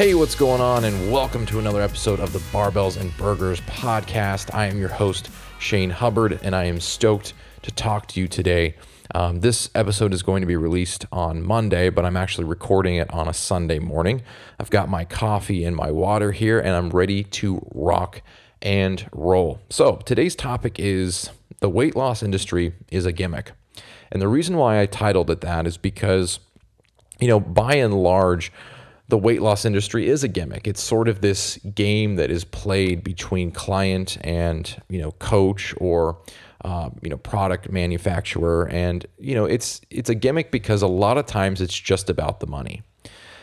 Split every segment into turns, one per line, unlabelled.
Hey, what's going on? And welcome to another episode of the Barbells and Burgers podcast. I am your host, Shane Hubbard, and I am stoked to talk to you today. Um, this episode is going to be released on Monday, but I'm actually recording it on a Sunday morning. I've got my coffee and my water here, and I'm ready to rock and roll. So, today's topic is the weight loss industry is a gimmick. And the reason why I titled it that is because, you know, by and large, the weight loss industry is a gimmick. It's sort of this game that is played between client and you know coach or uh, you know product manufacturer, and you know it's it's a gimmick because a lot of times it's just about the money.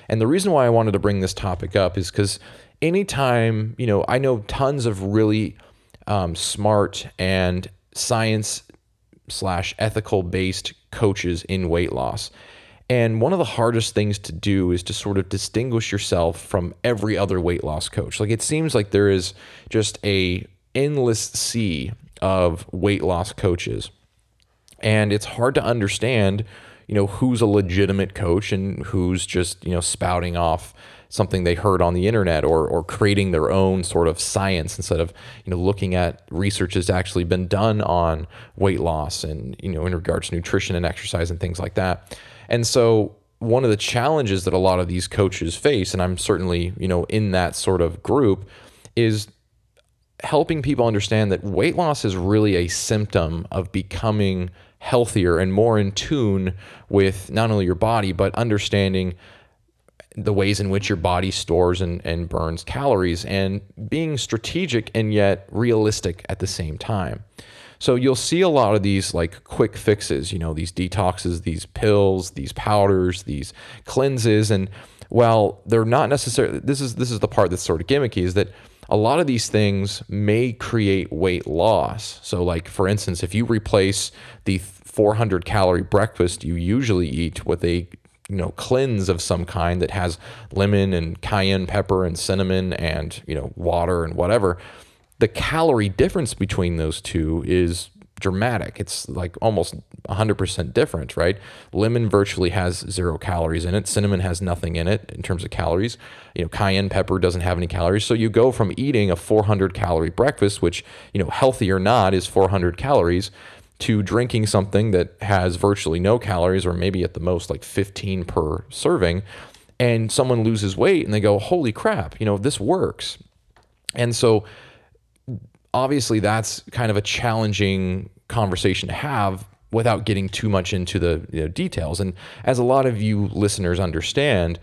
And the reason why I wanted to bring this topic up is because anytime you know I know tons of really um, smart and science slash ethical based coaches in weight loss and one of the hardest things to do is to sort of distinguish yourself from every other weight loss coach. Like it seems like there is just a endless sea of weight loss coaches. And it's hard to understand, you know, who's a legitimate coach and who's just, you know, spouting off something they heard on the internet or or creating their own sort of science instead of you know looking at research that's actually been done on weight loss and you know in regards to nutrition and exercise and things like that. And so one of the challenges that a lot of these coaches face, and I'm certainly, you know, in that sort of group, is helping people understand that weight loss is really a symptom of becoming healthier and more in tune with not only your body, but understanding the ways in which your body stores and, and burns calories and being strategic and yet realistic at the same time. So you'll see a lot of these like quick fixes, you know, these detoxes, these pills, these powders, these cleanses and well, they're not necessarily this is this is the part that's sort of gimmicky is that a lot of these things may create weight loss. So like for instance, if you replace the 400 calorie breakfast you usually eat with a you know cleanse of some kind that has lemon and cayenne pepper and cinnamon and you know water and whatever the calorie difference between those two is dramatic. It's like almost 100% different, right? Lemon virtually has zero calories in it. Cinnamon has nothing in it in terms of calories. You know, cayenne pepper doesn't have any calories. So you go from eating a 400 calorie breakfast, which, you know, healthy or not is 400 calories, to drinking something that has virtually no calories or maybe at the most like 15 per serving. And someone loses weight and they go, holy crap, you know, this works. And so, obviously that's kind of a challenging conversation to have without getting too much into the you know, details. And as a lot of you listeners understand,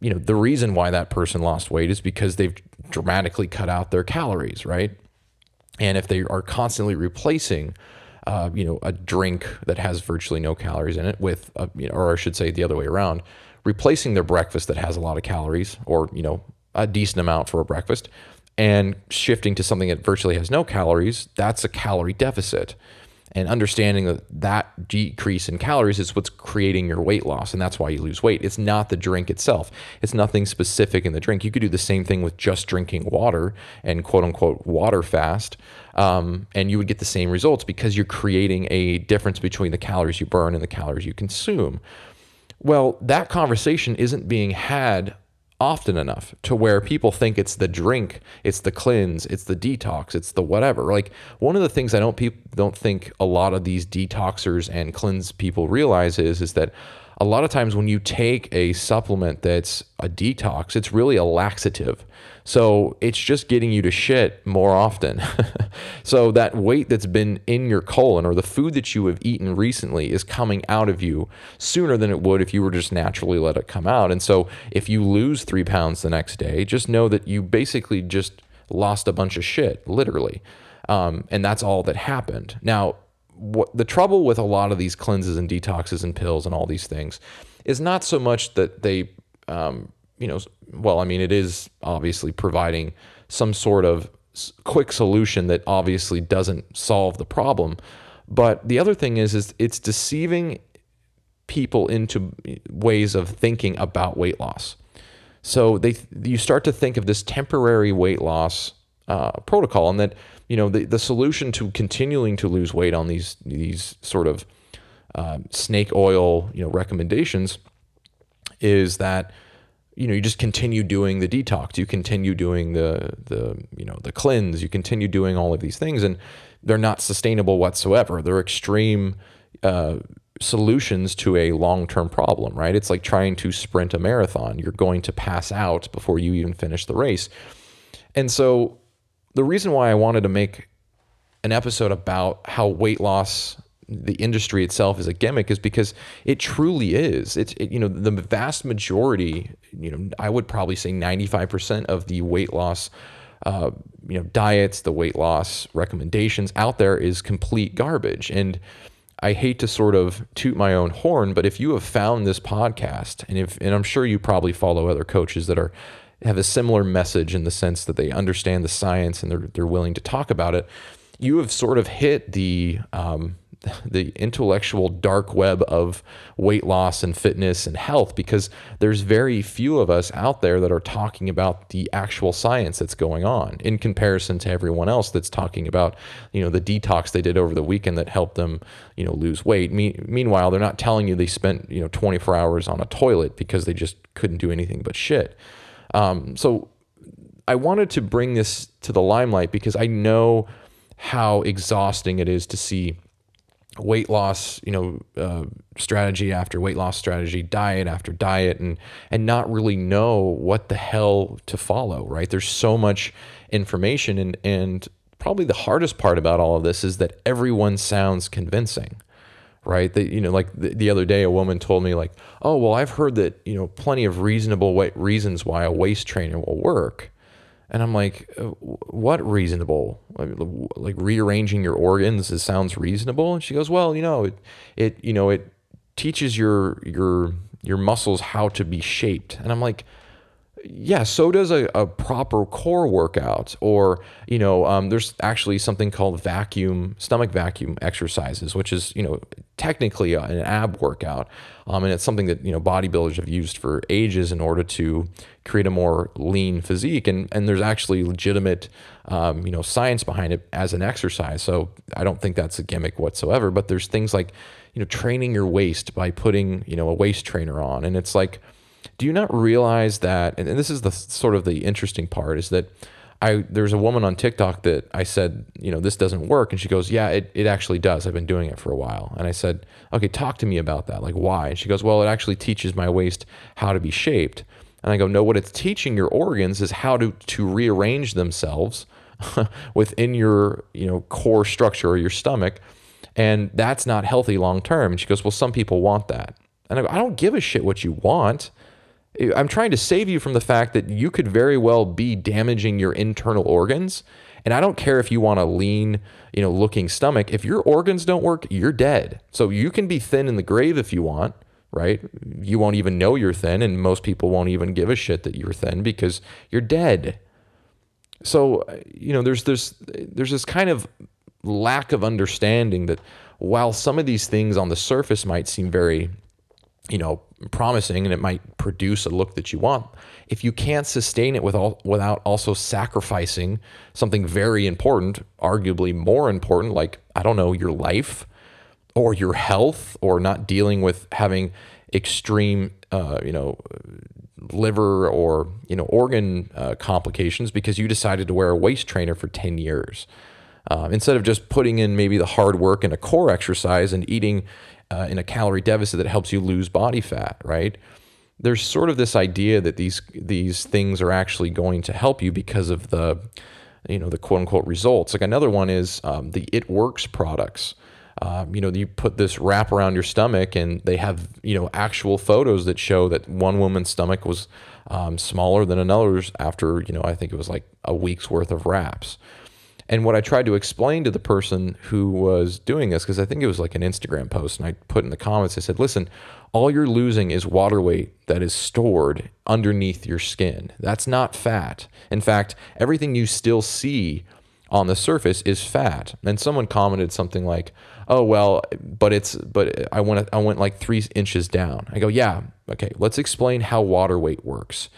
you know, the reason why that person lost weight is because they've dramatically cut out their calories, right? And if they are constantly replacing, uh, you know, a drink that has virtually no calories in it with, a, you know, or I should say the other way around, replacing their breakfast that has a lot of calories or, you know, a decent amount for a breakfast and shifting to something that virtually has no calories, that's a calorie deficit. And understanding that that decrease in calories is what's creating your weight loss, and that's why you lose weight. It's not the drink itself. It's nothing specific in the drink. You could do the same thing with just drinking water and quote unquote water fast, um, and you would get the same results because you're creating a difference between the calories you burn and the calories you consume. Well, that conversation isn't being had often enough to where people think it's the drink, it's the cleanse, it's the detox, it's the whatever. Like one of the things I don't people don't think a lot of these detoxers and cleanse people realize is is that a lot of times when you take a supplement that's a detox, it's really a laxative. So it's just getting you to shit more often. so that weight that's been in your colon or the food that you have eaten recently is coming out of you sooner than it would if you were just naturally let it come out. And so if you lose three pounds the next day, just know that you basically just lost a bunch of shit, literally. Um, and that's all that happened. Now, what the trouble with a lot of these cleanses and detoxes and pills and all these things is not so much that they um, you know, well, I mean, it is obviously providing some sort of quick solution that obviously doesn't solve the problem. But the other thing is, is it's deceiving people into ways of thinking about weight loss. So they, you start to think of this temporary weight loss uh, protocol, and that you know the, the solution to continuing to lose weight on these these sort of uh, snake oil you know recommendations is that you know you just continue doing the detox. You continue doing the the you know the cleanse. You continue doing all of these things and they're not sustainable whatsoever. They're extreme uh, solutions to a long-term problem right? It's like trying to sprint a marathon. You're going to pass out before you even finish the race. And so the reason why i wanted to make an episode about how weight loss the industry itself is a gimmick is because it truly is. It's it, you know the vast majority, you know, I would probably say 95% of the weight loss uh, you know diets, the weight loss recommendations out there is complete garbage and I hate to sort of toot my own horn, but if you have found this podcast and if and I'm sure you probably follow other coaches that are have a similar message in the sense that they understand the science and they're they're willing to talk about it, you have sort of hit the um, the intellectual dark web of weight loss and fitness and health because there's very few of us out there that are talking about the actual science that's going on in comparison to everyone else that's talking about you know the detox they did over the weekend that helped them you know lose weight. Me- meanwhile they're not telling you they spent you know 24 hours on a toilet because they just couldn't do anything but shit um, so i wanted to bring this to the limelight because i know how exhausting it is to see weight loss, you know, uh, strategy after weight loss strategy, diet after diet, and and not really know what the hell to follow. Right? There's so much information, and and probably the hardest part about all of this is that everyone sounds convincing. Right? That you know, like the, the other day, a woman told me like, "Oh, well, I've heard that you know plenty of reasonable reasons why a waist trainer will work." And I'm like, uh, what reasonable? Like rearranging your organs it sounds reasonable. And she goes, well, you know, it, it, you know, it teaches your your your muscles how to be shaped. And I'm like, yeah, so does a, a proper core workout. Or, you know, um, there's actually something called vacuum, stomach vacuum exercises, which is, you know, technically an ab workout. Um, and it's something that, you know, bodybuilders have used for ages in order to create a more lean physique. And, and there's actually legitimate, um, you know, science behind it as an exercise. So I don't think that's a gimmick whatsoever. But there's things like, you know, training your waist by putting, you know, a waist trainer on. And it's like, do you not realize that? And, this is the sort of the interesting part is that I there's a woman on TikTok that I said, you know, this doesn't work. And she goes, Yeah, it, it actually does. I've been doing it for a while. And I said, Okay, talk to me about that. Like, why? And she goes, Well, it actually teaches my waist how to be shaped. And I go, No, what it's teaching your organs is how to, to rearrange themselves within your, you know, core structure or your stomach. And that's not healthy long term. And she goes, Well, some people want that. And I go, I don't give a shit what you want. I'm trying to save you from the fact that you could very well be damaging your internal organs. And I don't care if you want a lean, you know, looking stomach. If your organs don't work, you're dead. So you can be thin in the grave if you want, right? You won't even know you're thin, and most people won't even give a shit that you're thin because you're dead. So, you know, there's this there's this kind of lack of understanding that while some of these things on the surface might seem very you know, promising and it might produce a look that you want. If you can't sustain it with all, without also sacrificing something very important, arguably more important, like, I don't know, your life or your health or not dealing with having extreme, uh, you know, liver or, you know, organ uh, complications because you decided to wear a waist trainer for 10 years. Uh, instead of just putting in maybe the hard work and a core exercise and eating uh, in a calorie deficit that helps you lose body fat, right? There's sort of this idea that these these things are actually going to help you because of the, you know, the quote unquote results. Like another one is um, the It Works products. Um, you know, you put this wrap around your stomach, and they have you know actual photos that show that one woman's stomach was um, smaller than another's after you know I think it was like a week's worth of wraps. And what I tried to explain to the person who was doing this, because I think it was like an Instagram post, and I put in the comments, I said, listen, all you're losing is water weight that is stored underneath your skin. That's not fat. In fact, everything you still see on the surface is fat. And someone commented something like, "Oh well, but it's but I went I went like three inches down." I go, "Yeah, okay. Let's explain how water weight works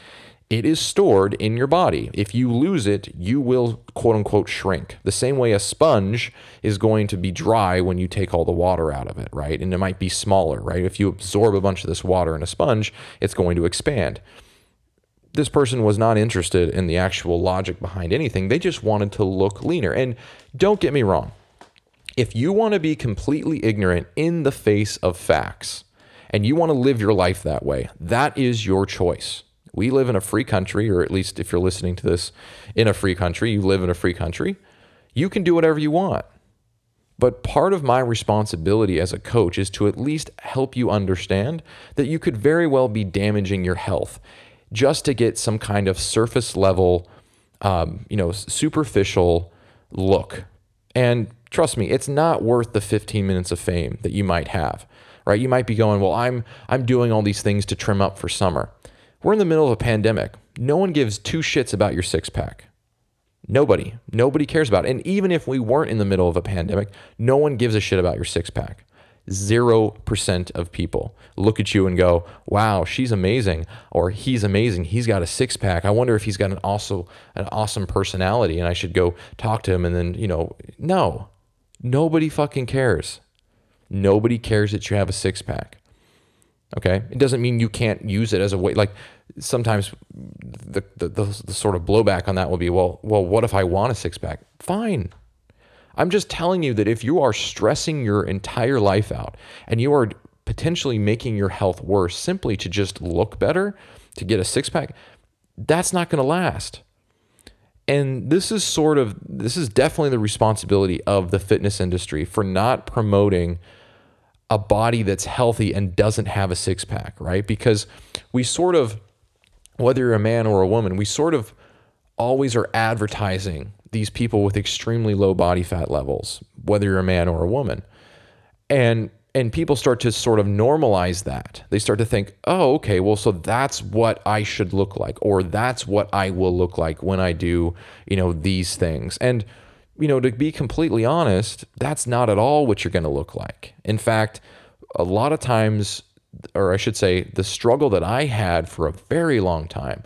it is stored in your body. If you lose it, you will quote unquote shrink. The same way a sponge is going to be dry when you take all the water out of it, right? And it might be smaller, right? If you absorb a bunch of this water in a sponge, it's going to expand. this person was not interested in the actual logic behind anything. They just wanted to look leaner. And don't get me wrong, if you want to be completely ignorant in the face of facts and you want to live your life that way, that is your choice. We live in a free country, or at least if you're listening to this in a free country, you live in a free country. You can do whatever you want. But part of my responsibility as a coach is to at least help you understand that you could very well be damaging your health just to get some kind of surface level, um, you know, superficial look. And trust me, it's not worth the 15 minutes of fame that you might have, right? You might be going, well, I'm I'm doing all these things to trim up for summer. We're in the middle of a pandemic. No one gives two shits about your six pack. Nobody. Nobody cares about it. And even if we weren't in the middle of a pandemic, no one gives a shit about your six pack. 0% of people look at you and go, wow, she's amazing, or he's amazing. He's got a six pack. I wonder if he's got an also an awesome personality and I should go talk to him. And then, you know, no, nobody fucking cares. Nobody cares that you have a six pack. Okay. It doesn't mean you can't use it as a way. Like sometimes the, the, the, the sort of blowback on that will be, well, well, what if I want a six pack? Fine. I'm just telling you that if you are stressing your entire life out and you are potentially making your health worse simply to just look better, to get a six pack, that's not going to last. And this is sort of, this is definitely the responsibility of the fitness industry for not promoting a body that's healthy and doesn't have a six pack, right? Because we sort of, whether you're a man or a woman, we sort of always are advertising these people with extremely low body fat levels, whether you're a man or a woman. And and people start to sort of normalize that. They start to think, "Oh, okay, well so that's what I should look like or that's what I will look like when I do, you know, these things." And you know, to be completely honest, that's not at all what you're going to look like. In fact, a lot of times, or I should say, the struggle that I had for a very long time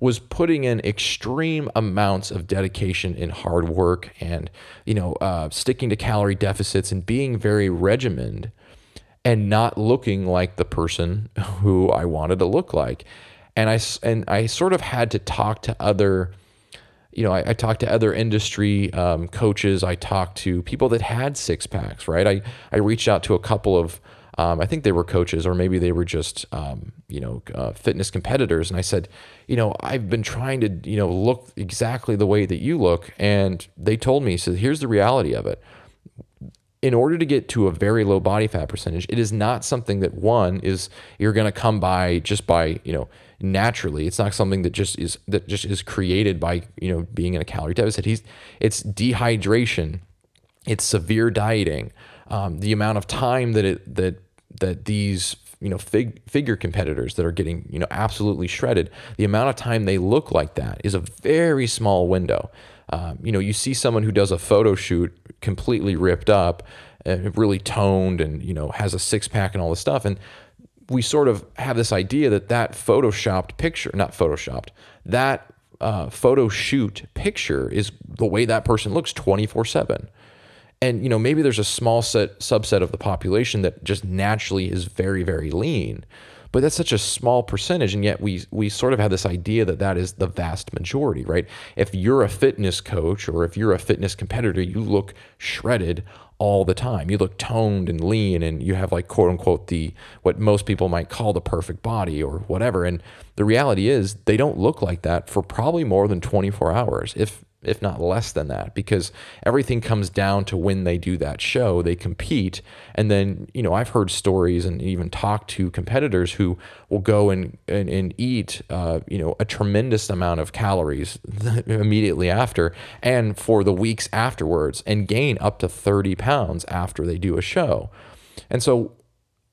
was putting in extreme amounts of dedication and hard work and, you know, uh, sticking to calorie deficits and being very regimented and not looking like the person who I wanted to look like. And I, and I sort of had to talk to other you know, I, I talked to other industry um, coaches. I talked to people that had six packs, right? I, I reached out to a couple of, um, I think they were coaches or maybe they were just, um, you know, uh, fitness competitors. And I said, you know, I've been trying to, you know, look exactly the way that you look. And they told me, so here's the reality of it. In order to get to a very low body fat percentage, it is not something that one is you're going to come by just by, you know, naturally. It's not something that just is that just is created by you know being in a calorie deficit. He's it's dehydration, it's severe dieting, um, the amount of time that it that that these you know fig, figure competitors that are getting you know absolutely shredded, the amount of time they look like that is a very small window. Um, you know, you see someone who does a photo shoot completely ripped up, uh, really toned, and you know has a six pack and all this stuff, and we sort of have this idea that that photoshopped picture, not photoshopped, that uh, photo shoot picture is the way that person looks 24 7 and you know maybe there's a small set subset of the population that just naturally is very very lean but that's such a small percentage and yet we we sort of have this idea that that is the vast majority right if you're a fitness coach or if you're a fitness competitor you look shredded all the time. You look toned and lean and you have like quote unquote the what most people might call the perfect body or whatever. And the reality is they don't look like that for probably more than 24 hours. If if not less than that, because everything comes down to when they do that show, they compete. And then, you know, I've heard stories and even talked to competitors who will go and, and, and eat, uh, you know, a tremendous amount of calories immediately after and for the weeks afterwards and gain up to 30 pounds after they do a show. And so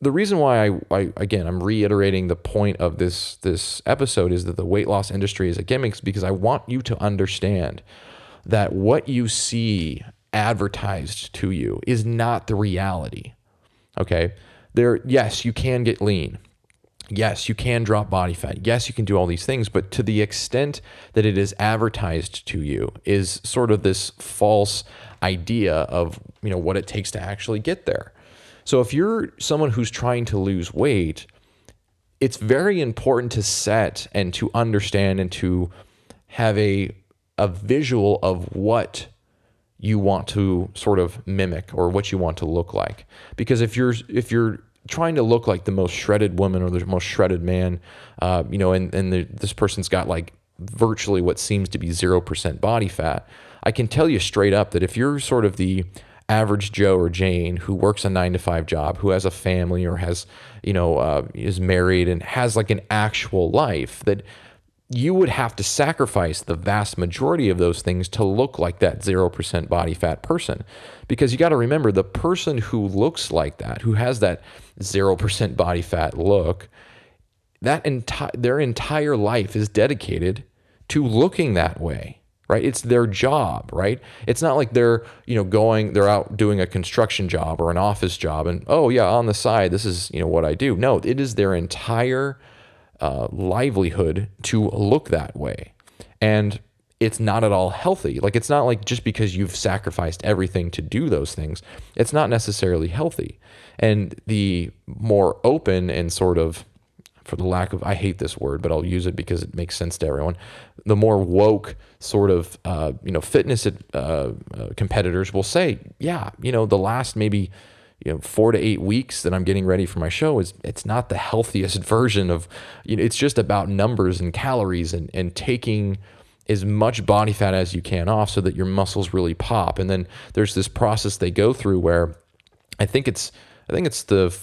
the reason why I, I, again I'm reiterating the point of this this episode is that the weight loss industry is a gimmick because I want you to understand that what you see advertised to you is not the reality. Okay? There yes, you can get lean. Yes, you can drop body fat. Yes, you can do all these things, but to the extent that it is advertised to you is sort of this false idea of, you know, what it takes to actually get there. So if you're someone who's trying to lose weight, it's very important to set and to understand and to have a a visual of what you want to sort of mimic or what you want to look like. Because if you're if you're trying to look like the most shredded woman or the most shredded man, uh, you know, and and the, this person's got like virtually what seems to be zero percent body fat, I can tell you straight up that if you're sort of the average Joe or Jane who works a nine to five job, who has a family or has, you know, uh, is married and has like an actual life, that you would have to sacrifice the vast majority of those things to look like that 0% body fat person. Because you got to remember the person who looks like that, who has that 0% body fat look, that enti- their entire life is dedicated to looking that way right it's their job right it's not like they're you know going they're out doing a construction job or an office job and oh yeah on the side this is you know what i do no it is their entire uh, livelihood to look that way. And it's not at all healthy. Like, it's not like just because you've sacrificed everything to do those things, it's not necessarily healthy. And the more open and sort of, for the lack of, I hate this word, but I'll use it because it makes sense to everyone. The more woke sort of, uh, you know, fitness uh, uh, competitors will say, yeah, you know, the last maybe you know four to eight weeks that I'm getting ready for my show is it's not the healthiest version of you know it's just about numbers and calories and and taking as much body fat as you can off so that your muscles really pop and then there's this process they go through where I think it's I think it's the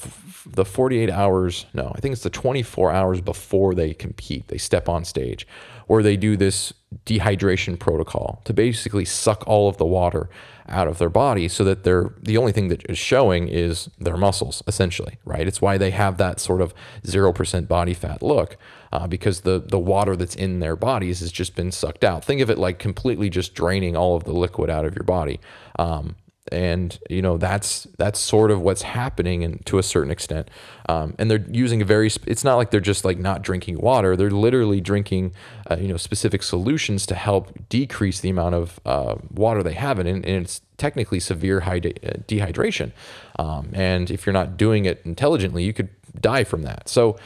the 48 hours no I think it's the 24 hours before they compete they step on stage where they do this dehydration protocol to basically suck all of the water out of their body so that they're the only thing that is showing is their muscles essentially right? It's why they have that sort of 0% body fat look uh, because the the water that's in their bodies has just been sucked out. Think of it like completely just draining all of the liquid out of your body. Um, and you know that's that's sort of what's happening and to a certain extent. Um, and they're using a very it's not like they're just like not drinking water. They're literally drinking uh, you know specific solutions to help decrease the amount of uh, water they have. In and, and it's technically severe uh, dehydration. Um, and if you're not doing it intelligently you could die from that. So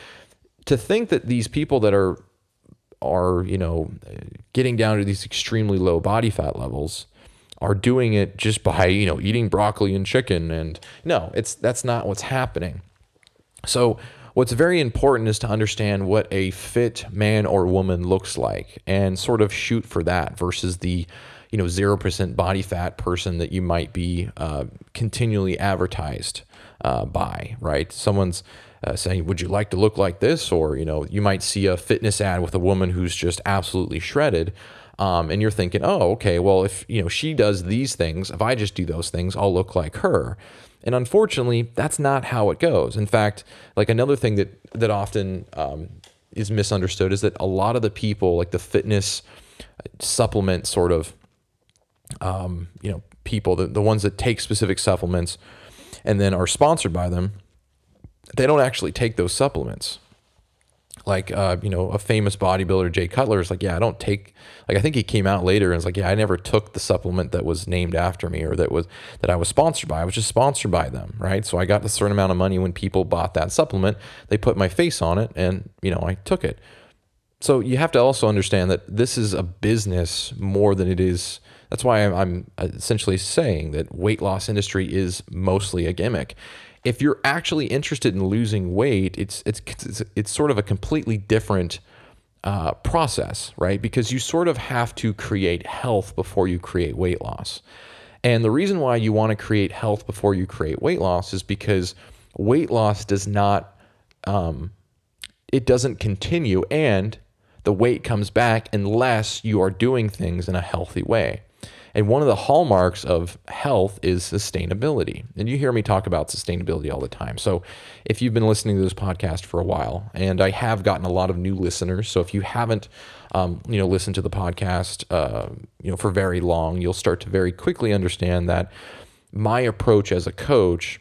to think that these people that are are you know getting down to these extremely low body fat levels are doing it just by you know eating broccoli and chicken. And no it's that's not what's happening. So what's very important is to understand what a fit man or woman looks like and sort of shoot for that versus the you know 0% body fat person that you might be uh, continually advertised uh, by right? Someone's uh, saying would you like to look like this? Or you know you might see a fitness ad with a woman who's just absolutely shredded um, and you're thinking, oh, okay, well, if you know she does these things, if I just do those things, I'll look like her. And unfortunately, that's not how it goes. In fact, like another thing that that often um, is misunderstood is that a lot of the people, like the fitness supplement sort of, um, you know, people, the, the ones that take specific supplements and then are sponsored by them, they don't actually take those supplements like uh, you know a famous bodybuilder jay cutler is like yeah i don't take like i think he came out later and was like yeah i never took the supplement that was named after me or that was that i was sponsored by. I was just sponsored by them right? So i got a certain amount of money when people bought that supplement. They put my face on it and you know i took it. So you have to also understand that this is a business more than it is that's why i'm essentially saying that weight loss industry is mostly a gimmick if you're actually interested in losing weight, it's it's it's, it's sort of a completely different uh, process, right? Because you sort of have to create health before you create weight loss. And the reason why you want to create health before you create weight loss is because weight loss does not, um, it doesn't continue, and the weight comes back unless you are doing things in a healthy way. And one of the hallmarks of health is sustainability. And you hear me talk about sustainability all the time. So if you've been listening to this podcast for a while, and I have gotten a lot of new listeners, so if you haven't, um, you know, listened to the podcast, uh, you know, for very long, you'll start to very quickly understand that my approach as a coach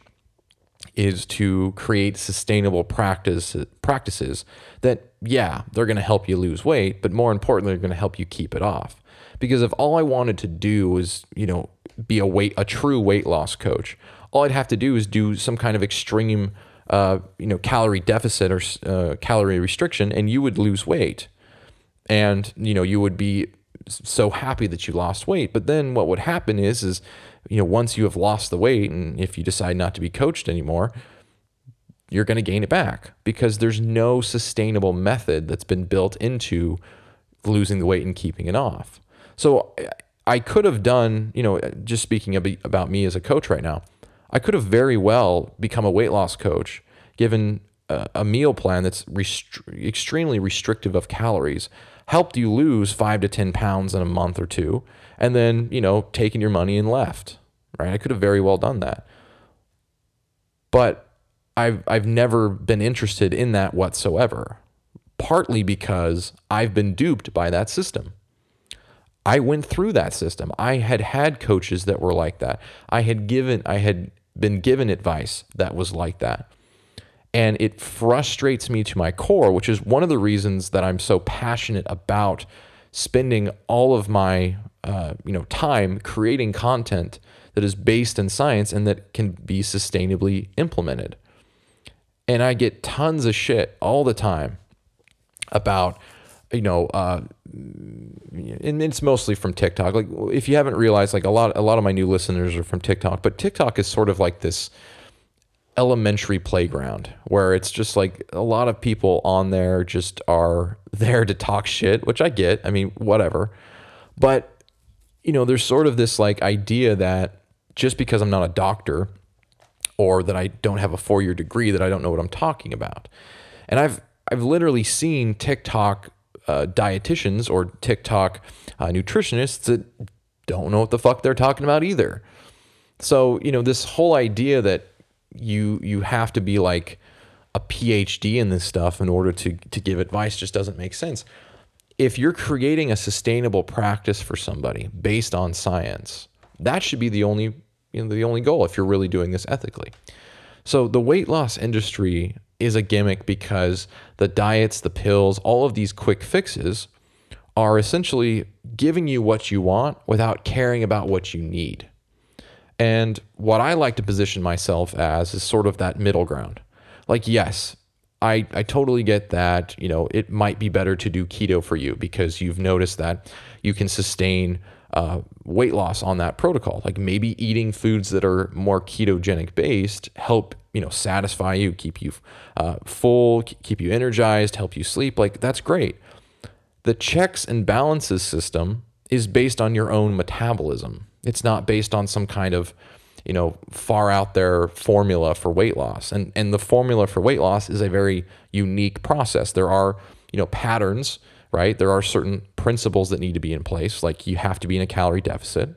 is to create sustainable practice practices that yeah they're going to help you lose weight but more importantly they're going to help you keep it off because if all I wanted to do was, you know, be a weight a true weight loss coach, all I'd have to do is do some kind of extreme uh, you know, calorie deficit or uh, calorie restriction, and you would lose weight, and you know, you would be so happy that you lost weight. But then what would happen is, is you know, once you have lost the weight, and if you decide not to be coached anymore, you're going to gain it back because there's no sustainable method that's been built into losing the weight and keeping it off. So I could have done, you know, just speaking about me as a coach right now, I could have very well become a weight loss coach given a, a meal plan that's restri- extremely restrictive of calories, helped you lose five to 10 pounds in a month or two, and then, you know, taken your money and left, right? I could have very well done that. But I've, I've never been interested in that whatsoever, partly because I've been duped by that system. I went through that system. I had had coaches that were like that. I had given I had been given advice that was like that. And it frustrates me to my core, which is one of the reasons that I'm so passionate about spending all of my uh, you know time creating content that is based in science and that can be sustainably implemented. And I get tons of shit all the time about you know, uh, and it's mostly from TikTok. Like, if you haven't realized, like a lot, a lot of my new listeners are from TikTok, but TikTok is sort of like this elementary playground where it's just like a lot of people on there just are there to talk shit, which I get. I mean, whatever. But, you know, there's sort of this like idea that just because I'm not a doctor or that I don't have a four year degree, that I don't know what I'm talking about. And I've, I've literally seen TikTok uh, dietitians or TikTok uh, nutritionists that don't know what the fuck they're talking about either. So, you know, this whole idea that you you have to be like a PhD in this stuff in order to to give advice just doesn't make sense. If you're creating a sustainable practice for somebody based on science, that should be the only you know the only goal if you're really doing this ethically. So the weight loss industry is a gimmick because the diets, the pills, all of these quick fixes are essentially giving you what you want without caring about what you need. And what I like to position myself as is sort of that middle ground. Like, yes, I, I totally get that, you know, it might be better to do keto for you because you've noticed that you can sustain uh, weight loss on that protocol. Like maybe eating foods that are more ketogenic based help you know satisfy you, keep you uh, full, keep you energized, help you sleep. Like that's great. The checks and balances system is based on your own metabolism. It's not based on some kind of you know far out there formula for weight loss. And and the formula for weight loss is a very unique process. There are you know patterns right? There are certain principles that need to be in place, like you have to be in a calorie deficit,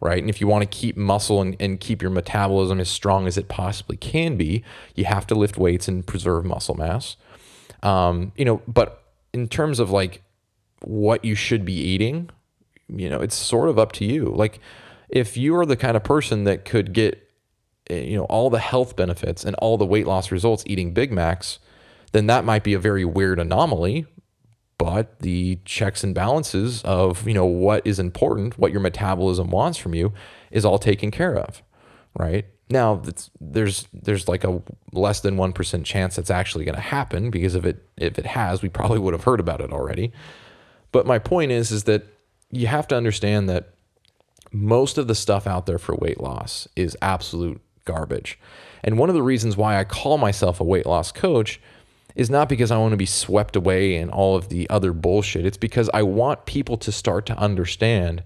right? And if you want to keep muscle and, and keep your metabolism as strong as it possibly can be, you have to lift weights and preserve muscle mass. Um, you know, but in terms of like what you should be eating, you know, it's sort of up to you. Like if you are the kind of person that could get eh, you know all the health benefits and all the weight loss results eating Big Macs, then that might be a very weird anomaly, but the checks and balances of you know what is important what your metabolism wants from you is all taken care of right? Now there's there's like a less than 1% chance that's actually going to happen because if it if it has we probably would have heard about it already. But my point is is that you have to understand that most of the stuff out there for weight loss is absolute garbage. And one of the reasons why I call myself a weight loss coach is not because I want to be swept away in all of the other bullshit. It's because I want people to start to understand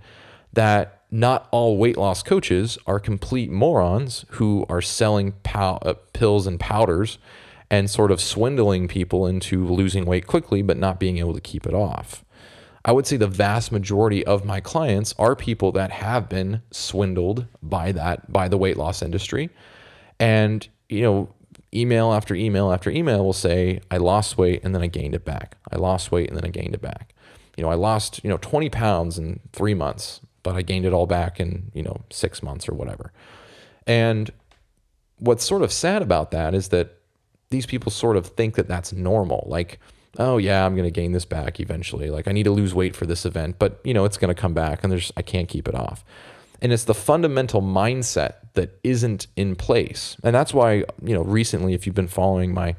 that not all weight loss coaches are complete morons who are selling pow- uh, pills and powders and sort of swindling people into losing weight quickly but not being able to keep it off. I would say the vast majority of my clients are people that have been swindled by that by the weight loss industry. And you know, email after email after email will say, I lost weight and then I gained it back. I lost weight and then I gained it back. You know, I lost, you know, 20 pounds in three months, but I gained it all back in, you know, six months or whatever. And what's sort of sad about that is that these people sort of think that that's normal. Like, oh yeah, I'm going to gain this back eventually. Like I need to lose weight for this event, but you know, it's going to come back and there's, I can't keep it off. And it's the fundamental mindset that isn't in place. And that's why, you know, recently, if you've been following my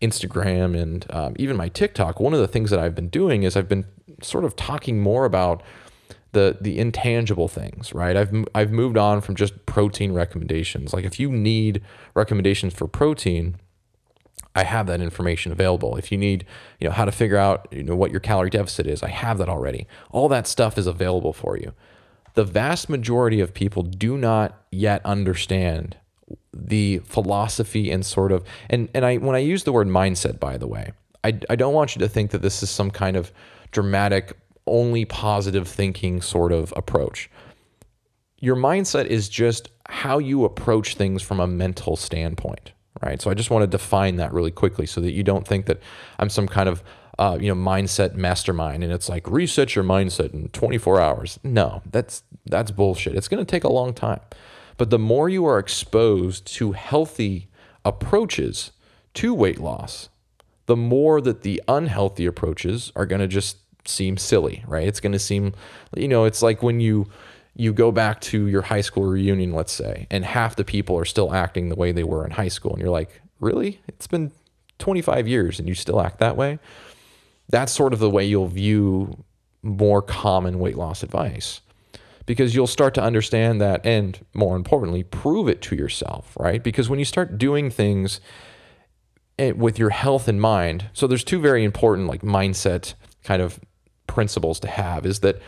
Instagram and um, even my TikTok, one of the things that I've been doing is I've been sort of talking more about the the intangible things, right? I've I've moved on from just protein recommendations. Like if you need recommendations for protein, I have that information available. If you need, you know, how to figure out, you know, what your calorie deficit is, I have that already. All that stuff is available for you. The vast majority of people do not yet understand the philosophy and sort of and and I when I use the word mindset by the way, I I don't want you to think that this is some kind of dramatic only positive thinking sort of approach. Your mindset is just how you approach things from a mental standpoint, right? So I just want to define that really quickly so that you don't think that I'm some kind of uh, you know mindset mastermind and it's like reset your mindset in 24 hours. No, that's that's bullshit. It's going to take a long time. But the more you are exposed to healthy approaches to weight loss, the more that the unhealthy approaches are going to just seem silly, right? It's going to seem, you know, it's like when you you go back to your high school reunion, let's say, and half the people are still acting the way they were in high school, and you're like, really? It's been 25 years and you still act that way? That's sort of the way you'll view more common weight loss advice because you'll start to understand that and more importantly prove it to yourself right because when you start doing things eh, with your health in mind so there's two very important like mindset kind of principles to have is that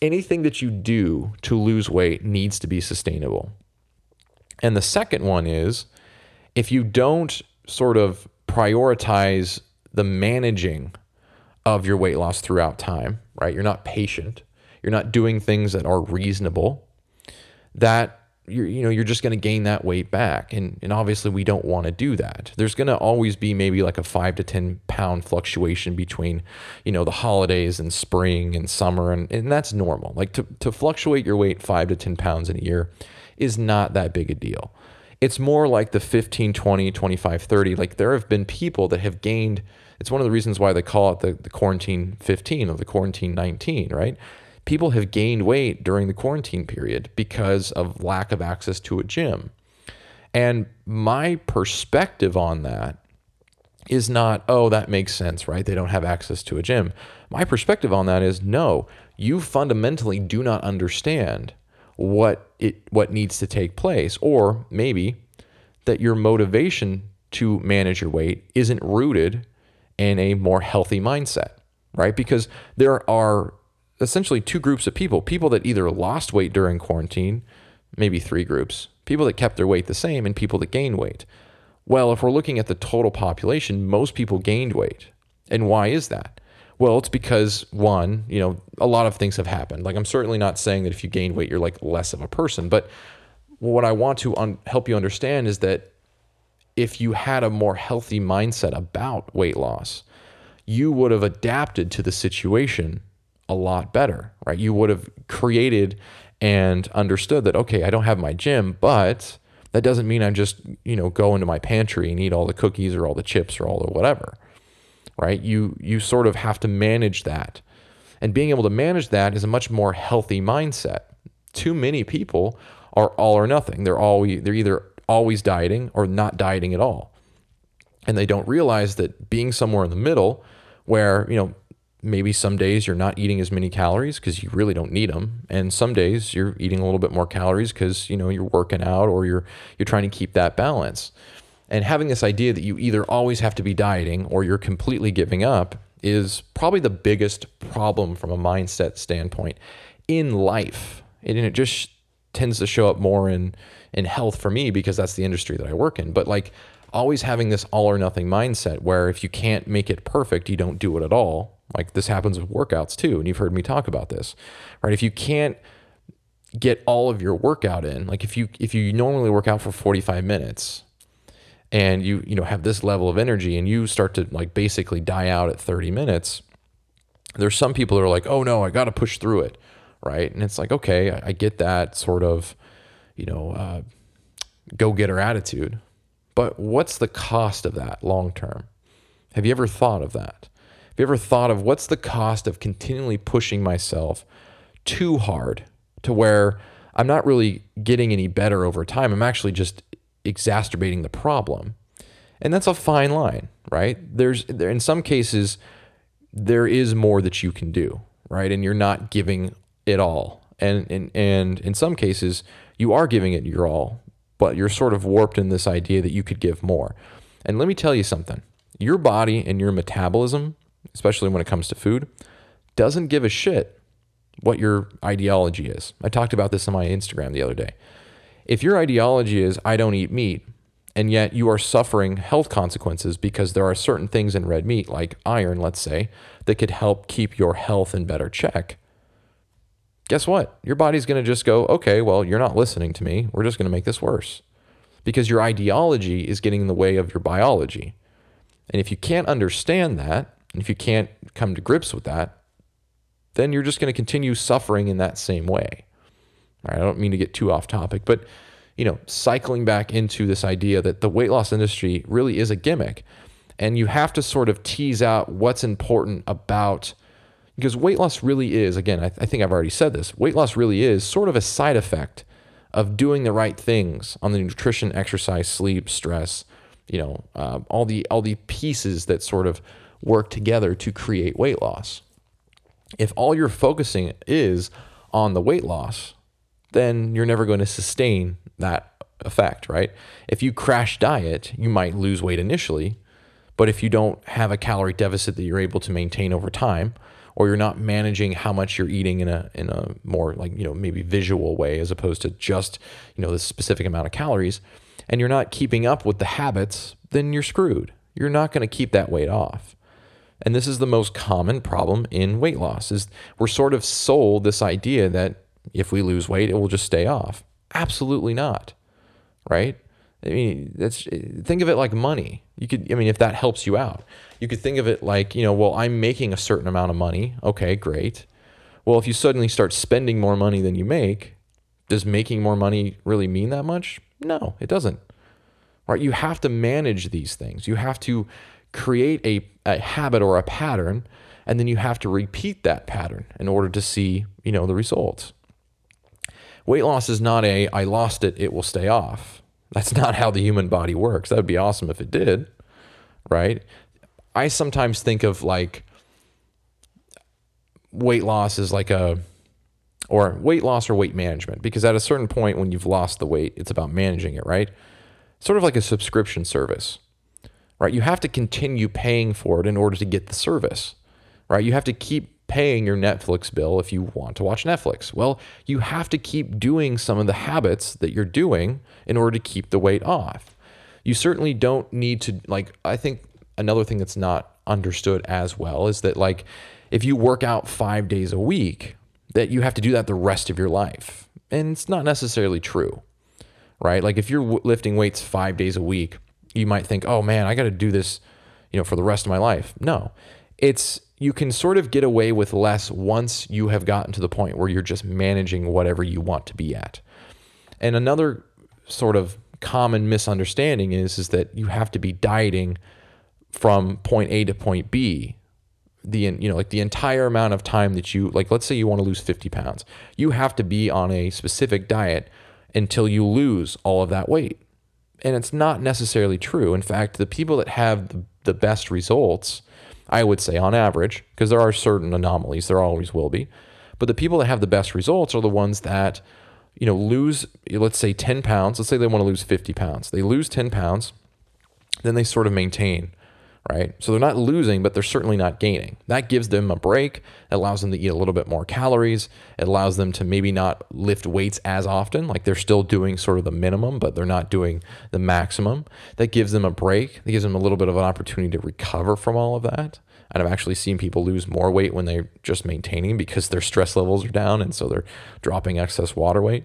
anything that you do to lose weight needs to be sustainable. And the second one is if you don't sort of prioritize the managing of your weight loss throughout time, right? You're not patient. You're not doing things that are reasonable. That you're you know you're just going to gain that weight back and and obviously we don't want to do that there's going to always be maybe like a 5 to 10 pound fluctuation between you know the holidays and spring and summer and, and that's normal like to, to fluctuate your weight 5 to 10 pounds in a year is not that big a deal it's more like the 15 20 25 30 like there have been people that have gained it's one of the reasons why they call it the, the quarantine 15 or the quarantine 19 right people have gained weight during the quarantine period because of lack of access to a gym. And my perspective on that is not, oh, that makes sense, right? They don't have access to a gym. My perspective on that is no, you fundamentally do not understand what it what needs to take place or maybe that your motivation to manage your weight isn't rooted in a more healthy mindset, right? Because there are essentially two groups of people people that either lost weight during quarantine, maybe three groups, people that kept their weight the same, and people that gained weight. Well, if we're looking at the total population, most people gained weight. And why is that? Well, it's because one, you know, a lot of things have happened. Like, I'm certainly not saying that if you gain weight, you're like less of a person. But what I want to un- help you understand is that if you had a more healthy mindset about weight loss, you would have adapted to the situation a lot better, right? You would have created and understood that, okay, I don't have my gym, but that doesn't mean I just, you know, go into my pantry and eat all the cookies or all the chips or all the whatever, right? You, you sort of have to manage that. And being able to manage that is a much more healthy mindset. Too many people are all or nothing. They're always, they're either always dieting or not dieting at all. And they don't realize that being somewhere in the middle where, you know, maybe some days you're not eating as many calories because you really don't need them and some days you're eating a little bit more calories because you know you're working out or you're you're trying to keep that balance and having this idea that you either always have to be dieting or you're completely giving up is probably the biggest problem from a mindset standpoint in life and it just tends to show up more in in health for me because that's the industry that I work in but like always having this all or nothing mindset where if you can't make it perfect you don't do it at all like this happens with workouts too, and you've heard me talk about this, right? If you can't get all of your workout in, like if you if you normally work out for 45 minutes and you you know have this level of energy and you start to like basically die out at 30 minutes, there's some people that are like, "Oh no, I got to push through it." Right? And it's like, "Okay, I, I get that sort of, you know, uh, go-getter attitude." But what's the cost of that long term? Have you ever thought of that? Have you ever thought of what's the cost of continually pushing myself too hard to where I'm not really getting any better over time. I'm actually just exacerbating the problem. And that's a fine line, right? There's there in some cases there is more that you can do, right? And you're not giving it all. And and and in some cases you are giving it your all, but you're sort of warped in this idea that you could give more. And let me tell you something. Your body and your metabolism, especially when it comes to food, doesn't give a shit what your ideology is. I talked about this on my Instagram the other day. If your ideology is I don't eat meat, and yet you are suffering health consequences because there are certain things in red meat, like iron, let's say, that could help keep your health in better check. Guess what? Your body's going to just go, okay, well, you're not listening to me. We're just going to make this worse because your ideology is getting in the way of your biology. And if you can't understand that, and if you can't come to grips with that, then you're just going to continue suffering in that same way. I don't mean to get too off topic, but you know, cycling back into this idea that the weight loss industry really is a gimmick. And you have to sort of tease out what's important about, because weight loss really is, again, I, I think I've already said this, weight loss really is sort of a side effect of doing the right things on the nutrition, exercise, sleep, stress, you know, uh, all the all the pieces that sort of work together to create weight loss. If all you're focusing is on the weight loss, then you're never going to sustain that effect, right? If you crash diet, you might lose weight initially, but if you don't have a calorie deficit that you're able to maintain over time, or you're not managing how much you're eating in a in a more like you know maybe visual way as opposed to just you know the specific amount of calories, and you're not keeping up with the habits, then you're screwed. You're not going to keep that weight off. And this is the most common problem in weight loss is we're sort of sold this idea that if we lose weight, it will just stay off. Absolutely not. Right? I mean, that's eh, think of it like money. You could I mean if that helps you out. You could think of it like, you know, well, I'm making a certain amount of money. Okay, great. Well, if you suddenly start spending more money than you make, does making more money really mean that much? No, it doesn't. Right? You have to manage these things. You have to create a, a habit or a pattern, and then you have to repeat that pattern in order to see, you know, the results. Weight loss is not a I lost it, it will stay off. That's not how the human body works. That would be awesome if it did, right? I sometimes think of like weight loss is like a or weight loss or weight management because at a certain point when you've lost the weight, it's about managing it, right? Sort of like a subscription service, right? You have to continue paying for it in order to get the service, right? You have to keep paying your Netflix bill if you want to watch Netflix. Well, you have to keep doing some of the habits that you're doing in order to keep the weight off. You certainly don't need to, like, I think another thing that's not understood as well is that, like, if you work out five days a week, that you have to do that the rest of your life. And it's not necessarily true, right? Like, if you're lifting weights five days a week, you might think, oh man, I got to do this, you know, for the rest of my life. No, it's you can sort of get away with less once you have gotten to the point where you're just managing whatever you want to be at. And another sort of common misunderstanding is is that you have to be dieting from point A to point B the you know like the entire amount of time that you like let's say you want to lose 50 pounds. You have to be on a specific diet until you lose all of that weight. And it's not necessarily true. In fact the people that have the, the best results I would say on average, because there are certain anomalies, there always will be. But the people that have the best results are the ones that, you know, lose, let's say 10 pounds. Let's say they want to lose 50 pounds. They lose 10 pounds, then they sort of maintain, right? So they're not losing, but they're certainly not gaining. That gives them a break. It allows them to eat a little bit more calories. It allows them to maybe not lift weights as often. Like they're still doing sort of the minimum, but they're not doing the maximum. That gives them a break. That gives them a little bit of an opportunity to recover from all of that. And I've actually seen people lose more weight when they're just maintaining because their stress levels are down and so they're dropping excess water weight.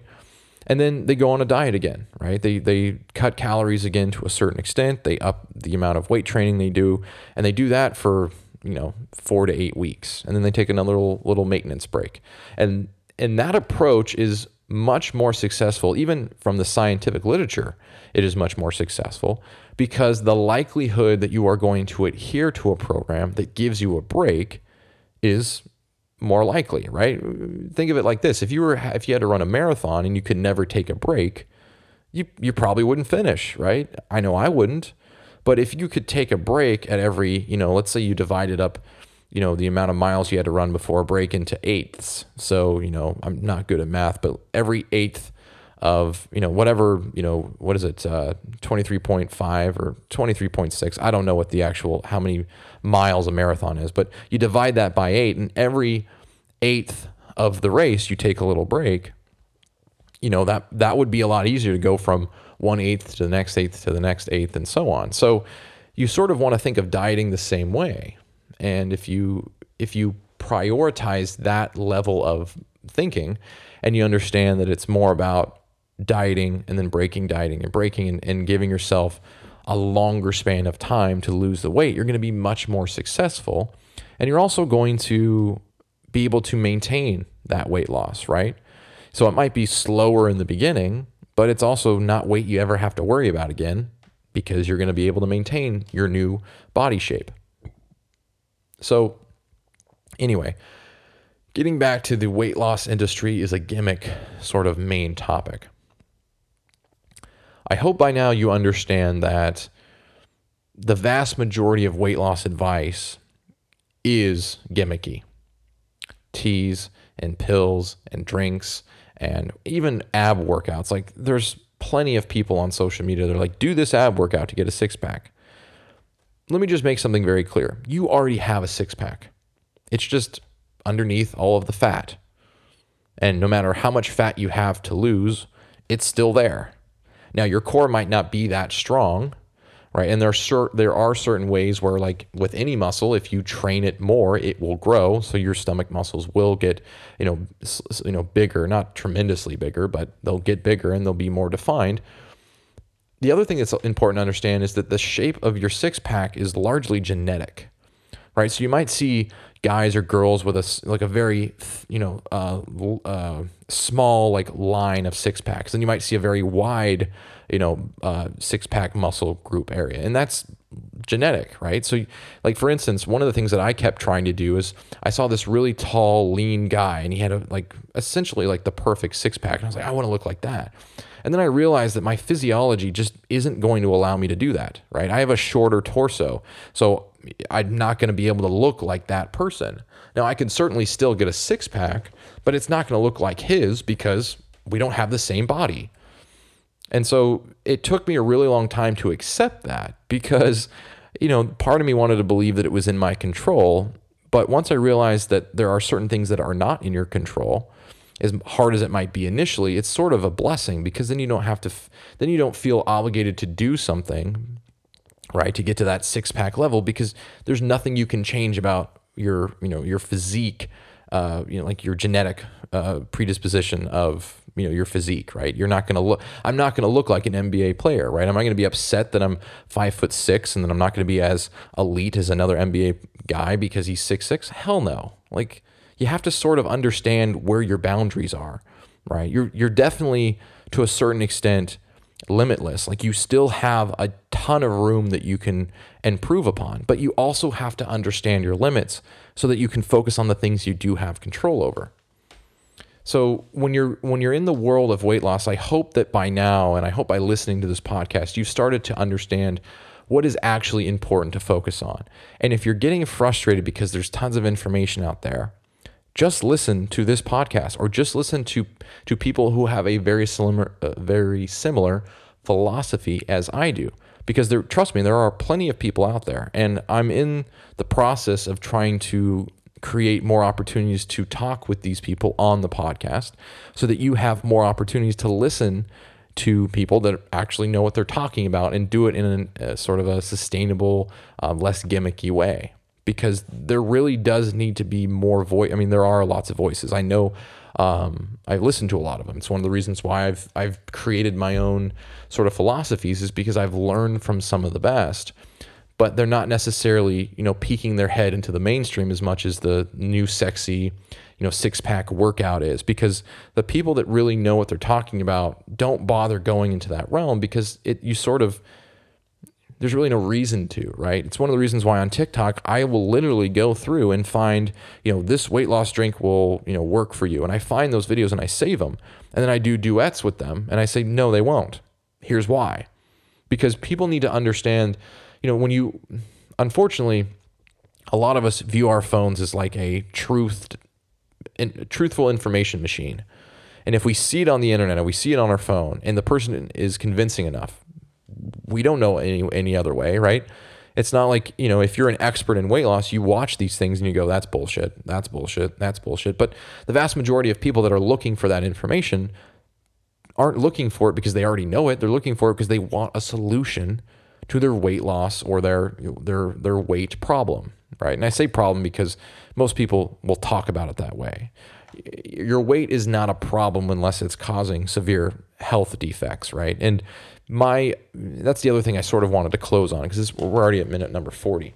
And then they go on a diet again, right? They they cut calories again to a certain extent. They up the amount of weight training they do, and they do that for you know four to eight weeks, and then they take another little, little maintenance break. And and that approach is much more successful, even from the scientific literature. It is much more successful because the likelihood that you are going to adhere to a program that gives you a break is more likely, right? Think of it like this: if you were if you had to run a marathon and you could never take a break, you you probably wouldn't finish, right? I know I wouldn't. But if you could take a break at every, you know, let's say you divided up, you know, the amount of miles you had to run before a break into eighths. So, you know, I'm not good at math, but every eighth of, you know, whatever, you know, what is it, uh, 23.5 or 23.6. I don't know what the actual, how many miles a marathon is, but you divide that by eight, and every eighth of the race, you take a little break. You know, that, that would be a lot easier to go from one eighth to the next eighth to the next eighth and so on. So you sort of want to think of dieting the same way. And if you if you prioritize that level of thinking and you understand that it's more about dieting and then breaking dieting and breaking and, and giving yourself a longer span of time to lose the weight, you're going to be much more successful. And you're also going to be able to maintain that weight loss, right? So it might be slower in the beginning, but it's also not weight you ever have to worry about again because you're going to be able to maintain your new body shape. So, anyway, getting back to the weight loss industry is a gimmick sort of main topic. I hope by now you understand that the vast majority of weight loss advice is gimmicky. Teas and pills and drinks and even ab workouts. Like there's plenty of people on social media that are like, do this ab workout to get a six pack. Let me just make something very clear. You already have a six pack. It's just underneath all of the fat. And no matter how much fat you have to lose, it's still there. Now, your core might not be that strong, right? And there are cer- there are certain ways where, like with any muscle, if you train it more, it will grow. So your stomach muscles will get, you know, you know, bigger, not tremendously bigger, but they'll get bigger and they'll be more defined. The other thing that's important to understand is that the shape of your six pack is largely genetic, right? So you might see guys or girls with a like a very you know uh, uh, small like line of six packs, and you might see a very wide you know, uh, six pack muscle group area. And that's genetic, right? So, like, for instance, one of the things that I kept trying to do is I saw this really tall, lean guy, and he had a, like essentially like the perfect six pack. And I was like, I want to look like that. And then I realized that my physiology just isn't going to allow me to do that, right? I have a shorter torso. So I'm not going to be able to look like that person. Now, I can certainly still get a six pack, but it's not going to look like his because we don't have the same body. And so it took me a really long time to accept that because, you know, part of me wanted to believe that it was in my control. But once I realized that there are certain things that are not in your control, as hard as it might be initially, it's sort of a blessing because then you don't have to, then you don't feel obligated to do something, right, to get to that six pack level because there's nothing you can change about your, you know, your physique, uh, you know, like your genetic uh, predisposition of you know your physique, right? You're not going to look. I'm not going to look like an NBA player, right? Am I going to be upset that I'm five foot six and that I'm not going to be as elite as another NBA guy because he's six six? Hell no. Like you have to sort of understand where your boundaries are, right? You're you're definitely to a certain extent limitless. Like you still have a ton of room that you can improve upon, but you also have to understand your limits so that you can focus on the things you do have control over. So when you're when you're in the world of weight loss, I hope that by now and I hope by listening to this podcast, you've started to understand what is actually important to focus on. And if you're getting frustrated because there's tons of information out there, just listen to this podcast or just listen to to people who have a very similar uh, very similar philosophy as I do because there trust me there are plenty of people out there and I'm in the process of trying to create more opportunities to talk with these people on the podcast so that you have more opportunities to listen to people that actually know what they're talking about and do it in a, a sort of a sustainable, uh, less gimmicky way. Because there really does need to be more voice. I mean, there are lots of voices. I know um, I listen to a lot of them. It's one of the reasons why I've I've created my own sort of philosophies is because I've learned from some of the best but they're not necessarily you know peeking their head into the mainstream as much as the new sexy you know six pack workout is because the people that really know what they're talking about don't bother going into that realm because it you sort of there's really no reason to, right? It's one of the reasons why on TikTok I will literally go through and find, you know, this weight loss drink will, you know, work for you. And I find those videos and I save them. And then I do duets with them and I say, "No, they won't." Here's why. Because people need to understand, you know, when you unfortunately a lot of us view our phones as like a truth truthful information machine. And if we see it on the internet and we see it on our phone and the person is convincing enough, we don't know any any other way, right? It's not like, you know, if you're an expert in weight loss, you watch these things and you go, that's bullshit, that's bullshit, that's bullshit. But the vast majority of people that are looking for that information aren't looking for it because they already know it. They're looking for it because they want a solution to their weight loss or their their their weight problem, right? And I say problem because most people will talk about it that way. Your weight is not a problem unless it's causing severe health defects, right? And my that's the other thing I sort of wanted to close on because we're already at minute number 40.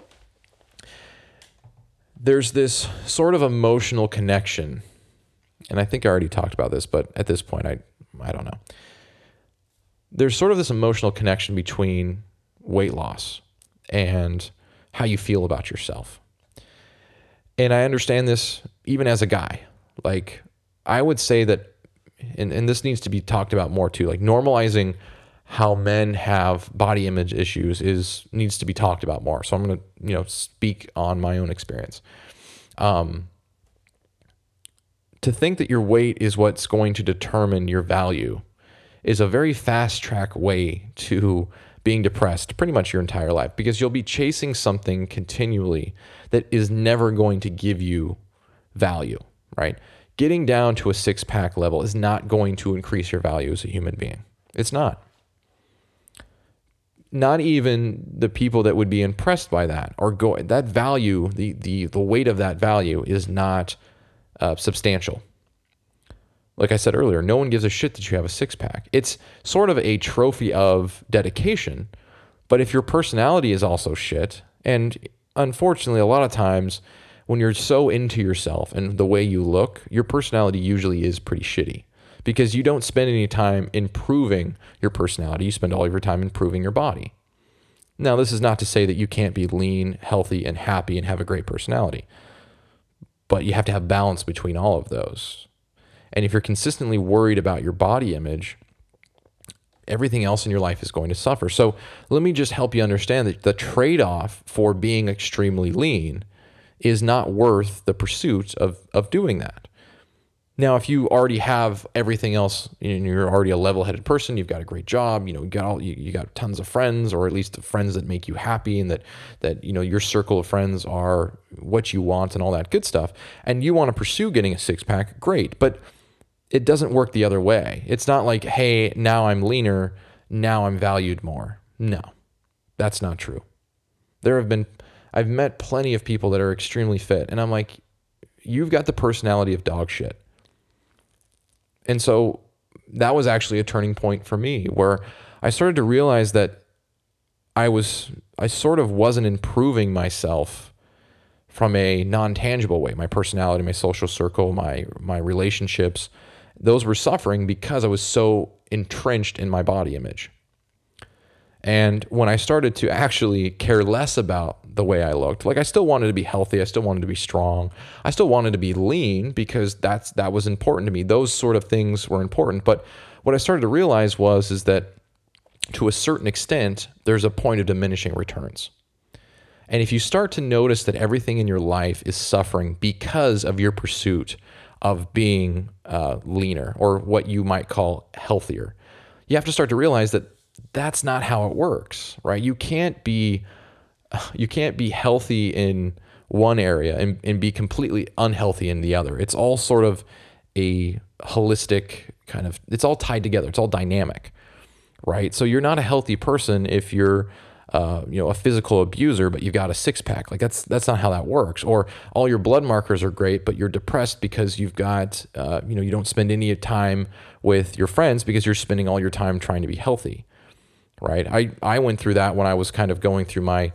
There's this sort of emotional connection, and I think I already talked about this, but at this point, I I don't know. There's sort of this emotional connection between weight loss and how you feel about yourself. And I understand this even as a guy. Like, I would say that, and, and this needs to be talked about more too, like normalizing how men have body image issues is needs to be talked about more. So I'm going to, you know, speak on my own experience. Um, to think that your weight is what's going to determine your value is a very fast track way to being depressed pretty much your entire life because you'll be chasing something continually that is never going to give you value, right? Getting down to a six pack level is not going to increase your value as a human being. It's not not even the people that would be impressed by that or go that value the the the weight of that value is not uh, substantial. Like i said earlier no one gives a shit that you have a six-pack. It's sort of a trophy of dedication but if your personality is also shit and unfortunately a lot of times when you're so into yourself and the way you look your personality usually is pretty shitty because you don't spend any time improving your personality. You spend all of your time improving your body. Now, this is not to say that you can't be lean, healthy, and happy and have a great personality, but you have to have balance between all of those. And if you're consistently worried about your body image, everything else in your life is going to suffer. So, let me just help you understand that the trade off for being extremely lean is not worth the pursuit of, of doing that. Now, if you already have everything else, and you're already a level-headed person, you've got a great job, you know, you got all, you, you got tons of friends, or at least friends that make you happy, and that that you know your circle of friends are what you want and all that good stuff, and you want to pursue getting a six-pack, great, but it doesn't work the other way. It's not like, hey, now I'm leaner, now I'm valued more. No, that's not true. There have been, I've met plenty of people that are extremely fit, and I'm like, you've got the personality of dog shit and so that was actually a turning point for me where I started to realize that I was I sort of wasn't improving myself from a non-tangible way. My personality, my social circle, my my relationships, those were suffering because I was so entrenched in my body image. And when I started to actually care less about the way I looked, like I still wanted to be healthy, I still wanted to be strong, I still wanted to be lean because that's that was important to me. Those sort of things were important. But what I started to realize was is that to a certain extent, there's a point of diminishing returns. And if you start to notice that everything in your life is suffering because of your pursuit of being uh, leaner or what you might call healthier, you have to start to realize that that's not how it works, right? You can't be you can't be healthy in one area and, and be completely unhealthy in the other. It's all sort of a holistic kind of it's all tied together. It's all dynamic, right? So you're not a healthy person if you're uh, you know a physical abuser, but you've got a six pack. Like that's that's not how that works. Or all your blood markers are great, but you're depressed because you've got uh, you know you don't spend any time with your friends because you're spending all your time trying to be healthy right? I, I went through that when I was kind of going through my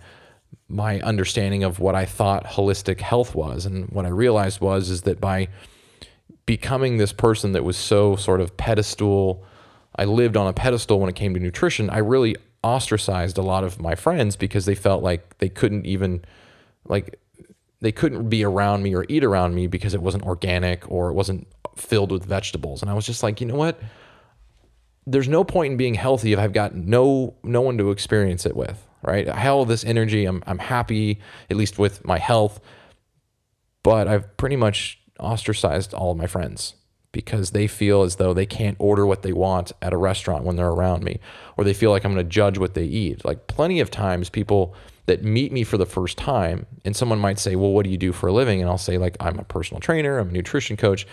my understanding of what I thought holistic health was. And what I realized was is that by becoming this person that was so sort of pedestal, I lived on a pedestal when it came to nutrition, I really ostracized a lot of my friends because they felt like they couldn't even like they couldn't be around me or eat around me because it wasn't organic or it wasn't filled with vegetables. And I was just like, you know what? There's no point in being healthy if I've got no no one to experience it with, right? Hell, this energy, I'm I'm happy at least with my health, but I've pretty much ostracized all of my friends because they feel as though they can't order what they want at a restaurant when they're around me, or they feel like I'm going to judge what they eat. Like plenty of times, people that meet me for the first time, and someone might say, Well, what do you do for a living? And I'll say, like, I'm a personal trainer, I'm a nutrition coach.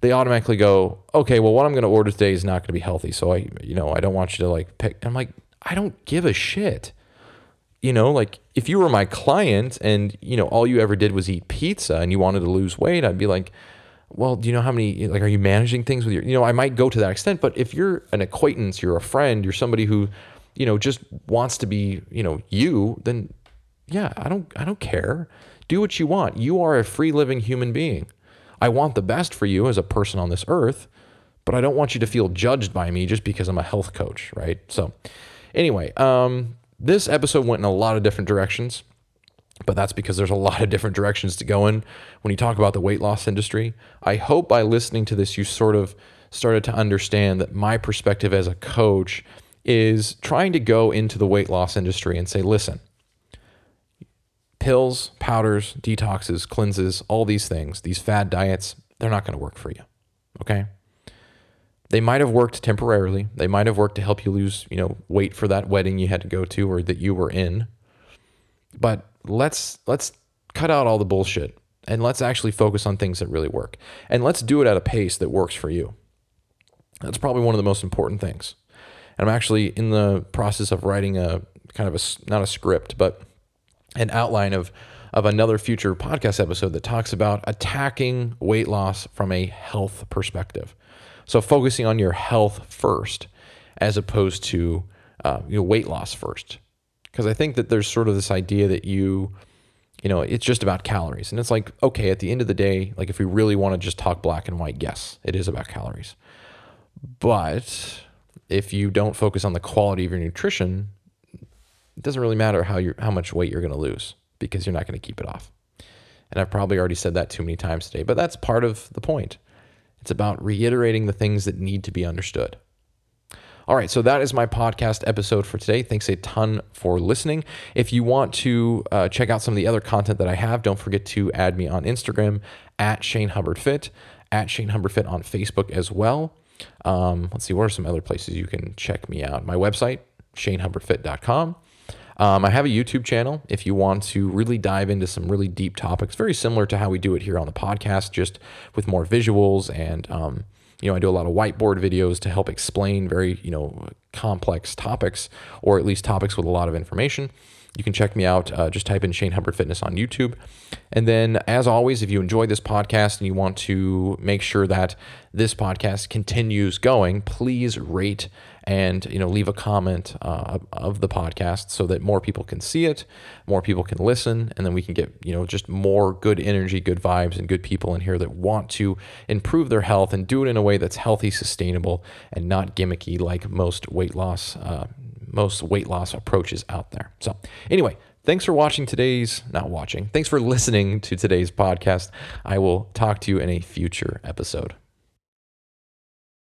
They automatically go, Okay, well, what I'm going to order today is not going to be healthy. So I, you know, I don't want you to like pick. I'm like, I don't give a shit. You know, like if you were my client and, you know, all you ever did was eat pizza and you wanted to lose weight, I'd be like, well, do you know how many, like, are you managing things with your, you know, I might go to that extent, but if you're an acquaintance, you're a friend, you're somebody who, you know, just wants to be, you know, you, then yeah, I don't I don't care. Do what you want. You are a free living human being. I want the best for you as a person on this earth, but I don't want you to feel judged by me just because I'm a health coach, right? So, anyway, um, this episode went in a lot of different directions, but that's because there's a lot of different directions to go in when you talk about the weight loss industry. I hope by listening to this, you sort of started to understand that my perspective as a coach is trying to go into the weight loss industry and say, listen, pills, powders, detoxes, cleanses, all these things, these fad diets, they're not going to work for you. Okay? They might have worked temporarily. They might have worked to help you lose, you know, weight for that wedding you had to go to or that you were in. But let's let's cut out all the bullshit and let's actually focus on things that really work. And let's do it at a pace that works for you. That's probably one of the most important things. And I'm actually in the process of writing a kind of a not a script, but an outline of of another future podcast episode that talks about attacking weight loss from a health perspective. So focusing on your health first, as opposed to uh, you know, weight loss first, because I think that there's sort of this idea that you you know it's just about calories and it's like okay at the end of the day like if we really want to just talk black and white yes it is about calories but if you don't focus on the quality of your nutrition it doesn't really matter how you how much weight you're going to lose because you're not going to keep it off. And I've probably already said that too many times today, but that's part of the point. It's about reiterating the things that need to be understood. All right, so that is my podcast episode for today. Thanks a ton for listening. If you want to uh, check out some of the other content that I have, don't forget to add me on Instagram at Shane Hubbard Fit, at Shane Hubbard Fit on Facebook as well. Um, let's see, what are some other places you can check me out? My website, shanehubbardfit.com. Um, I have a YouTube channel if you want to really dive into some really deep topics, very similar to how we do it here on the podcast, just with more visuals and. Um, you know, I do a lot of whiteboard videos to help explain very, you know, complex topics or at least topics with a lot of information. You can check me out. Uh, just type in Shane Hubbard Fitness on YouTube. And then, as always, if you enjoy this podcast and you want to make sure that this podcast continues going, please rate and you know leave a comment uh, of the podcast so that more people can see it, more people can listen, and then we can get you know just more good energy, good vibes, and good people in here that want to improve their health and do it in a way that's healthy, sustainable, and not gimmicky like most weight loss uh, most weight loss approaches out there. So anyway. Thanks for watching today's, not watching, thanks for listening to today's podcast. I will talk to you in a future episode.